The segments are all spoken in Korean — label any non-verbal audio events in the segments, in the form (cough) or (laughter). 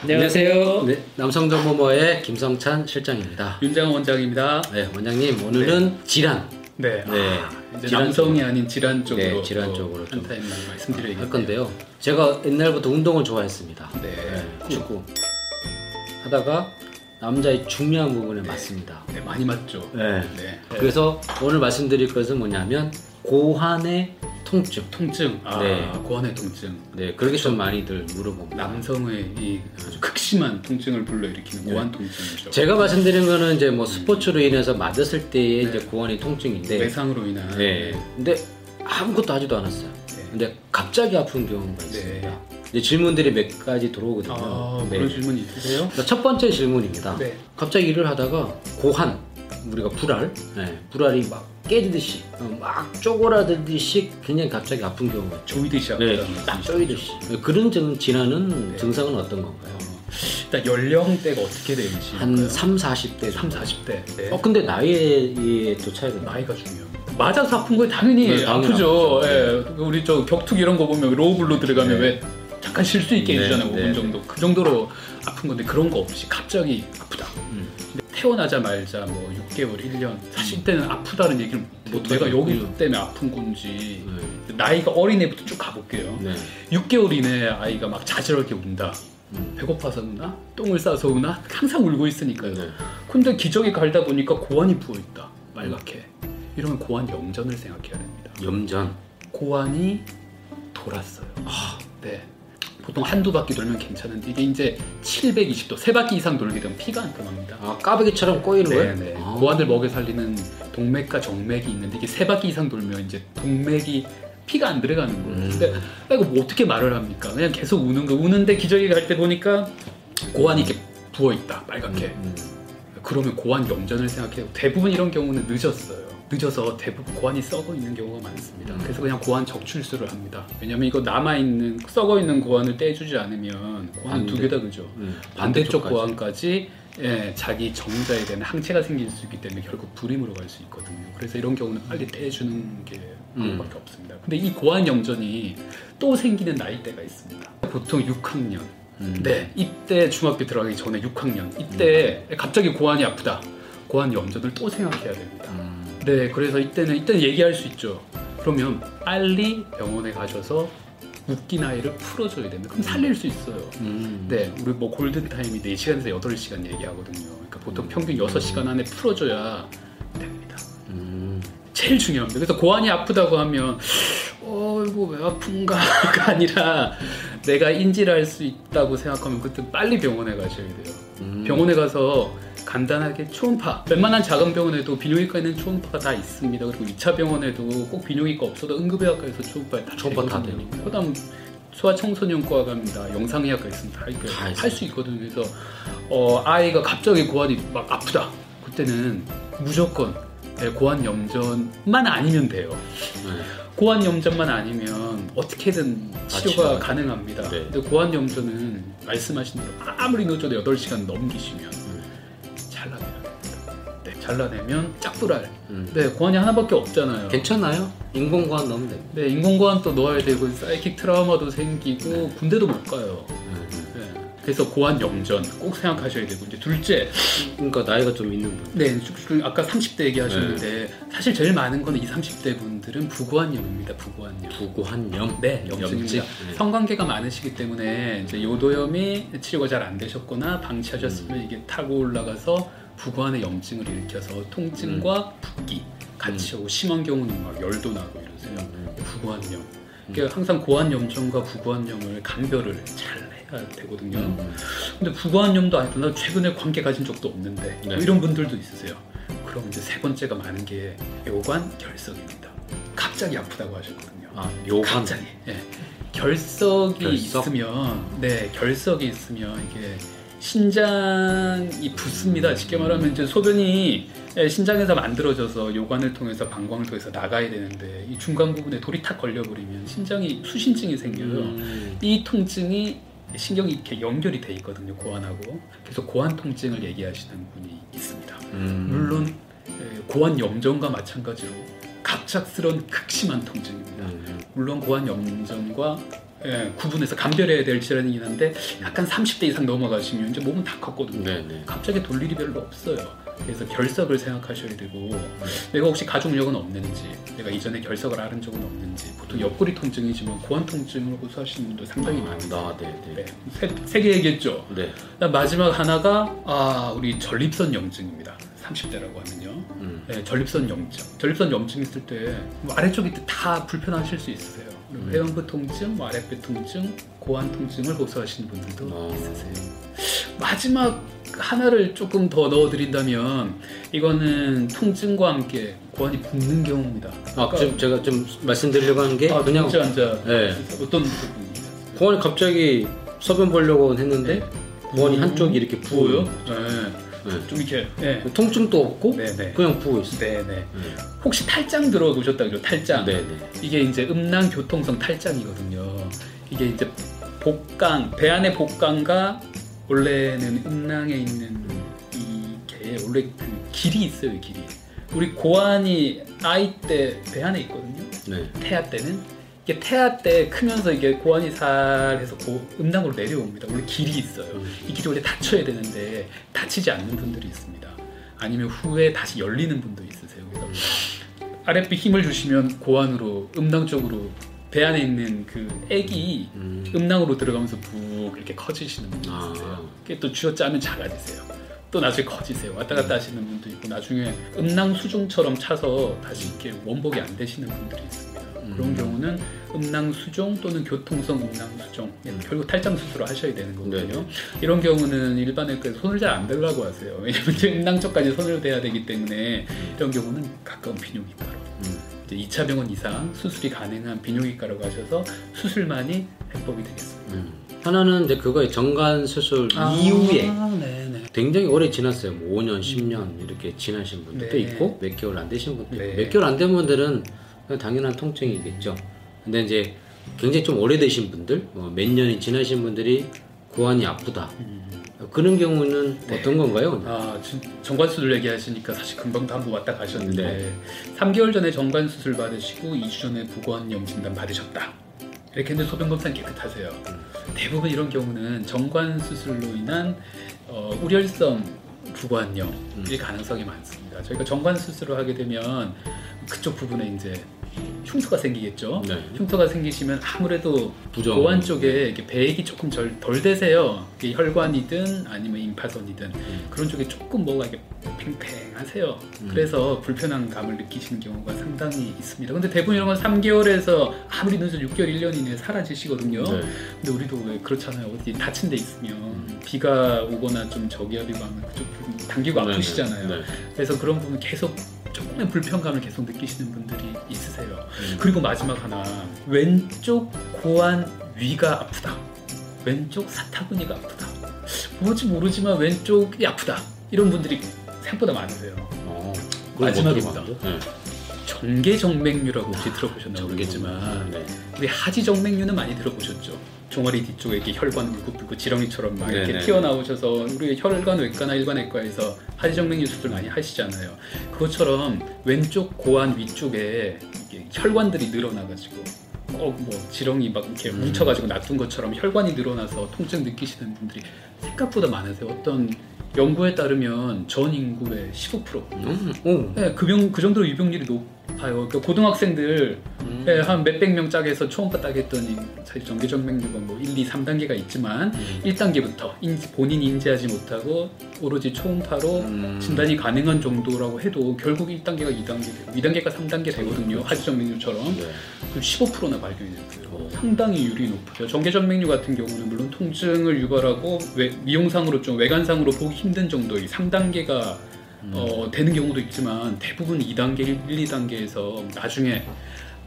안녕하세요. 네, 남성정보모의 김성찬 실장입니다. 윤장원 원장입니다. 네, 원장님 오늘은 질환 네. 네, 아, 이제 질환 남성이 아닌 질환 쪽으로 네, 질환 쪽으로 좀 한타임 말씀드려야겠네요. 할 건데요. 제가 옛날부터 운동을 좋아했습니다. 네. 네, 축구 하다가 남자의 중요한 부분에 맞습니다. 네, 많이 맞죠. 네. 네. 그래서 오늘 말씀드릴 것은 뭐냐면 고환의 통증. 통증. 아, 네. 고환의 통증. 네, 그렇게 좀 많이들 물어봅니다. 남성의 이 아주 극심한 통증을 불러일으키는 네. 고환 통증이죠. 제가 말씀드린 거는 이제 뭐 스포츠로 인해서 맞았을 때의 이제 고환의 통증인데 외상으로 인한 네. 근데 아무것도 하지도 않았어요. 네. 근데 갑자기 아픈 경우가 있습니다. 이제 질문들이 몇 가지 들어오거든요. 아, 네. 그런 질문 있으세요? 그러니까 첫 번째 질문입니다. 네. 갑자기 일을 하다가 고환, 우리가 불알, 네, 불알이 막 깨지듯이 어, 막 쪼그라들듯이 굉장히 갑자기 아픈 경우가 있죠. 조이듯이 네, 아프다는 딱? 쪼이듯이. 네, 그런 증, 질환은 네. 증상은 어떤 건가요? 어, 일단 연령대가 어떻게 되는지 한 3, 40대 3, 정도. 40대. 네. 어, 근데 나이에 또 차이가. 나이가 중요합니다. 맞아서 아픈 거에 당연히 네, 당연히 아프죠. 예. 우리 저 격투기 이런 거 보면 low blow 들어가면 네. 왜 잠깐 쉴 수 있게 네, 해주잖아요. 네, 5분 정도. 그 정도로 아픈 건데 그런 거 없이 갑자기 아프다. 음. 근데 태어나자마자 뭐 6개월, 1년 사실 때는 아프다는 얘기를 못. 내가 여기 음. 때문에 아픈 건지 네. 나이가 어린애부터 쭉 가볼게요. 네. 6개월 이내 아이가 막 자지럽게 운다. 음. 배고파서 우나? 똥을 싸서 우나? 항상 울고 있으니까요. 네. 근데 기저귀 갈다 보니까 고환이 부어 있다. 말갛게. 이러면 고환 염전을 생각해야 됩니다. 염전. 고환이 돌았어요. 네. 보통 한두 바퀴 돌면 괜찮은데 이게 이제 720도, 세 바퀴 이상 돌게 되면 피가 안 떠납니다. 아, 까베기처럼 꼬이는 거예요? 네, 네. 아. 고환을 먹여 살리는 동맥과 정맥이 있는데 이게 세 바퀴 이상 돌면 이제 동맥이 피가 안 들어가는 거예요. 음. 근데 아, 이거 뭐 어떻게 말을 합니까? 그냥 계속 우는 거. 우는데 기저귀 갈 때 보니까 고환이 이렇게 부어 있다, 빨갛게. 음. 그러면 고환 염전을 생각해요. 대부분 이런 경우는 늦었어요. 늦어서 대부분 고환이 썩어 있는 경우가 많습니다. 음. 그래서 그냥 고환 적출수를 합니다. 왜냐면 이거 남아 있는 썩어 있는 고환을 떼주지 않으면 고환. 두 개 다 그죠. 음. 반대쪽 반대쪽까지. 고환까지 예, 자기 정자에 대한 항체가 생길 수 있기 때문에 결국 불임으로 갈 수 있거든요. 그래서 이런 경우는 빨리 떼주는 게 방법밖에 없습니다. 근데 이 고환 염전이 또 생기는 나이대가 있습니다. 보통 6학년. 음. 네, 이때 중학교 들어가기 전에 6학년. 이때 갑자기 고환이 아프다. 고환 염전을 또 생각해야 됩니다. 음. 네, 그래서 이때는 이때는 얘기할 수 있죠. 그러면 빨리 병원에 가셔서 웃긴 아이를 풀어줘야 됩니다. 그럼 살릴 수 있어요. 음. 네, 우리 뭐 골든 타임이 4시간에서 8시간 얘기하거든요. 그러니까 보통 평균 6시간 안에 풀어줘야 됩니다. 음. 제일 중요합니다. 그래서 고환이 아프다고 하면 어 이거 왜 아픈가가 (laughs) 아니라 내가 인지를 할 수 있다고 생각하면 그때 빨리 병원에 가셔야 돼요. 음. 병원에 가서 간단하게 초음파 웬만한 작은 병원에도 비뇨기과에는 초음파가 다 있습니다. 그리고 2차 병원에도 꼭 비뇨기과 없어도 응급의학과에서 초음파에 다 초음파 다. 되니까. 그다음 소아청소년과 갑니다. 영상의학과 있으면 다 있어요. 할수 있거든요. 그래서 어, 아이가 갑자기 고환이 막 아프다. 그때는 무조건 네, 고환 염전만 아니면 돼요. 네. 고환 염전만 아니면 어떻게든 치료가 치료가 가능합니다. 네. 근데 고환 염전은 말씀하신 대로 아무리 늦어도 8시간 넘기시면 잘라내면 짝불알. 음. 네, 고환이 하나밖에 없잖아요. 괜찮나요? 인공고환 넣으면 됩니다. 네, 인공고환 또 넣어야 되고 사이킥 트라우마도 생기고 군대도 못 가요. 음. 네. 그래서 고환 염전 꼭 생각하셔야 되고 이제 둘째, 그러니까 나이가 좀 있는 분. 네, 쭉- 아까 30대 얘기하셨는데 네. 사실 제일 많은 건 20, 30대 분들은 부고환염입니다. 부고환염. 부고환염. 네, 염증입니다. 염증. 네. 성관계가 많으시기 때문에 이제 요도염이 치료가 잘 안 되셨거나 방치하셨으면 이게 타고 올라가서 부고환의 염증을 일으켜서 통증과 붓기 같이 오고 심한 경우는 막 열도 나고 이러세요. 음. 부고환염. 그러니까 항상 고환염증과 부고환염을 감별을 잘 해야 되거든요. 음. 근데 부고환염도 아니고 나 최근에 관계 가진 적도 없는데 뭐 네. 이런 분들도 있으세요. 그럼 이제 세 번째가 많은 게 요관 결석입니다. 갑자기 아프다고 하셨거든요. 아, 요관. 갑자기. 예. 결석이 결석? 있으면 네 결석이 있으면 이게 신장이 붓습니다. 쉽게 말하면 이제 소변이 예, 신장에서 만들어져서 요관을 통해서 방광을 통해서 나가야 되는데 이 중간 부분에 돌이 탁 걸려버리면 신장이 수신증이 생겨요. 음. 이 통증이 신경이 이렇게 연결이 돼 있거든요 고환하고 그래서 고환 통증을 얘기하시는 분이 있습니다 음. 물론 에, 고환 염전과 마찬가지로 갑작스런 극심한 통증입니다 음. 물론 고환 염전과 예, 구분해서 감별해야 될 질환이긴 한데 약간 30대 이상 넘어가시면 이제 몸은 다 컸거든요. 네, 네. 갑자기 돌 일이 별로 없어요. 그래서 결석을 생각하셔야 되고 내가 혹시 가족력은 없는지 내가 이전에 결석을 앓은 적은 없는지 보통 옆구리 통증이지만 고환 통증을 호소하시는 분도 상당히 많아요. 아, 네, 네. 네, 세, 세 개 얘기했죠. 네. 마지막 하나가 아 우리 전립선 염증입니다. 30대라고 하면요. 음. 네, 전립선 염증. 전립선 염증 있을 때 뭐 아래쪽이 다 불편하실 수 있으세요. 음. 회원부 통증, 뭐 아랫배 통증, 고환 통증을 호소하시는 분들도 어. 있으세요. 마지막 하나를 조금 더 넣어드린다면 이거는 통증과 함께 고환이 붓는 경우입니다. 아, 지금 제가 좀 말씀드리려고 하는 게 아, 그냥 진짜 앉아. 네. 어떤 고환이 갑자기 소변 보려고 했는데 고환이 음. 한쪽이 이렇게 부어요? 부어요. 네. 네. 좀 이렇게. 네. 통증도 없고 네네. 그냥 부어 있어. 네네. 네. 혹시 탈장 들어보셨다 그죠? 탈장. 네, 네. 이게 이제 음낭 교통성 탈장이거든요. 이게 이제 복강, 배 안의 복강과 원래는 음낭에 있는 이게 원래 그 길이 있어요, 이 길이. 우리 고환이 아이 때 배 안에 있거든요. 네. 태아 때는 이게 태아 때 크면서 이게 고환이 살해서 고, 음낭으로 내려옵니다. 원래 길이 있어요. 이 길이 원래 닫혀야 되는데 닫히지 않는 분들이 있습니다. 아니면 후에 다시 열리는 분도 있으세요. 그래서 아랫배 힘을 주시면 고환으로 음낭 쪽으로 배 안에 있는 그 액이 음. 음낭으로 들어가면서 푹 이렇게 커지시는 분도 아. 있으세요. 그게 또 쥐어짜면 작아지세요. 또 나중에 커지세요. 왔다 갔다 하시는 분도 있고 나중에 음낭 수종처럼 차서 다시 이렇게 원복이 안 되시는 분들이 있습니다. 그런 음. 경우는 음낭 수종 또는 교통성 음낭 수종 음. 결국 탈장 수술을 하셔야 되는 거거든요. 네네. 이런 경우는 일반외과에서 손을 잘 안 대려고 하세요. 왜냐면 음낭 쪽까지 손을 대야 되기 때문에 이런 경우는 가까운 비뇨기과로 음. 이제 2차 병원 이상 수술이 가능한 비뇨기과로 가셔서 수술만이 해법이 되겠습니다. 음. 하나는 이제 그거의 정관 수술 이후에 아, 네네. 굉장히 오래 지났어요. 뭐 5년, 10년 이렇게 지나신 분들도 네. 있고 몇 개월 안 되신 분도 네. 몇 개월 안 된 분들은 당연한 통증이겠죠. 근데 이제 굉장히 좀 오래되신 분들, 어, 몇 년이 지나신 분들이 고환이 아프다. 음. 그런 경우는 네. 어떤 건가요? 아, 진- 정관 수술 얘기하시니까 사실 금방도 한번 왔다 가셨는데 네. 3개월 전에 정관 수술 받으시고 2주 전에 부관염 진단 받으셨다. 이렇게 했는데 소변 검사는 깨끗하세요. 대부분 이런 경우는 정관 수술로 인한 어, 우렬성 부관염일 가능성이 많습니다. 저희가 정관 수술을 하게 되면 그쪽 부분에 이제 흉터가 생기겠죠. 네. 흉터가 생기시면 아무래도 부정. 고환 쪽에 이렇게 배액이 조금 절- 덜 되세요. 혈관이든 아니면 임파선이든 음. 그런 쪽에 조금 뭐가 이렇게 팽팽하세요. 음. 그래서 불편한 감을 느끼시는 경우가 상당히 있습니다. 근데 대부분 이런 건 3개월에서 아무리 늦어도 6개월, 1년 이내에 사라지시거든요. 네. 근데 우리도 왜 그렇잖아요. 어디 다친 데 있으면 비가 오거나 좀 저기압이고 하면 그쪽 당기고 네, 아프시잖아요. 네. 네. 그래서 그런 부분 계속 조금의 불편감을 계속 느끼시는 분들이 있으세요. 음. 그리고 마지막 하나 왼쪽 고안 위가 아프다. 왼쪽 사타구니가 아프다. 뭔지 모르지만 왼쪽이 아프다. 이런 분들이 생각보다 많으세요. 어, 마지막입니다. 네. 정계정맥류라고 혹시 들어보셨나 모르겠지만 네. 우리 하지정맥류는 많이 들어보셨죠. 종아리 뒤쪽에 이렇게 혈관 울긋불긋 지렁이처럼 막 이렇게 네네. 튀어나오셔서 우리 혈관 외과나 일반외과에서 하지정맥류 수술 많이 하시잖아요. 그것처럼 왼쪽 고안 위쪽에 이게 혈관들이 늘어나가지고 꼭뭐 지렁이 막 이렇게 음. 뭉쳐가지고 놔둔 것처럼 혈관이 늘어나서 통증 느끼시는 분들이 생각보다 많으세요. 어떤 연구에 따르면 전 인구의 15% 음, 오. 네, 그, 병, 그 정도로 유병률이 높 아요. 그러니까 고등학생들 음. 네, 한 몇백 명 짝에서 초음파 따게 했더니 사실 전개정맥류가 뭐 1, 2, 3단계가 있지만 음. 1단계부터 본인이 인지하지 못하고 오로지 초음파로 음. 진단이 가능한 정도라고 해도 결국 1단계가 2단계 되고 2단계가 3단계 되거든요. 하지정맥류처럼 네. 그 15%나 발견이 됐어요. 오. 상당히 율이 높죠. 전개정맥류 같은 경우는 물론 통증을 유발하고 외, 미용상으로 좀 외관상으로 보기 힘든 정도의 3단계가 음. 어, 되는 경우도 있지만 대부분 2단계, 1, 2단계에서 나중에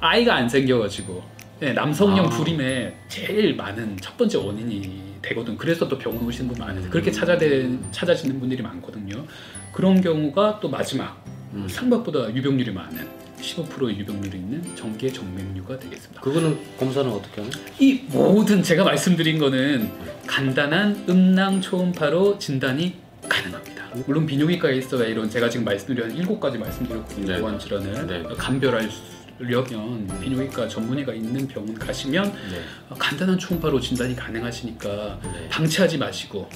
아이가 안 생겨가지고 네, 남성형 아. 불임의 제일 많은 첫 번째 원인이 되거든. 그래서 또 병원 오시는 분. 음. 그렇게 찾아대, 찾아지는 분들이 많거든요. 그런 경우가 또 마지막 음. 생각보다 유병률이 많은 15%의 유병률이 있는 전개 정맥류가 되겠습니다. 그거는 검사는 어떻게 하나요? 이 모든 제가 말씀드린 거는 간단한 음낭 초음파로 진단이 가능합니다. 물론 비뇨기과에 있어야 이런 제가 지금 말씀드린 한 일곱 가지 말씀드렸거든요. 네. 고환 질환을 네. 감별할 수- 하려면 비뇨기과 전문의가 있는 병원 가시면 네. 어, 간단한 초음파로 진단이 가능하시니까 네. 방치하지 마시고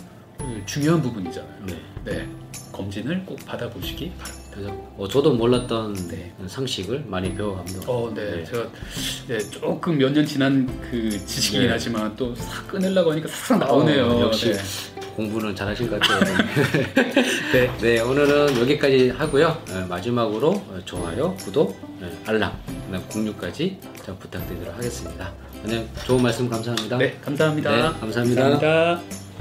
어, 중요한 부분이잖아요. 네. 네, 검진을 꼭 받아보시기 바랍니다. 그래서 어, 저도 몰랐던 네. 상식을 많이 배워갑니다. 어, 네, 네. 제가 네, 조금 몇 년 지난 그 지식이긴 네. 하지만 또싹 꺼내려고 하니까 싹 나오네요. 어, 역시 네. 공부는 잘하신 것 같아요. (laughs) 네. 네, 오늘은 여기까지 하고요. 네, 마지막으로 어, 좋아요, 구독, 네, 알람, 그다음 공유까지 좀 부탁드리도록 하겠습니다. 오늘 좋은 말씀 감사합니다. 네, 감사합니다. 네, 감사합니다. 감사합니다.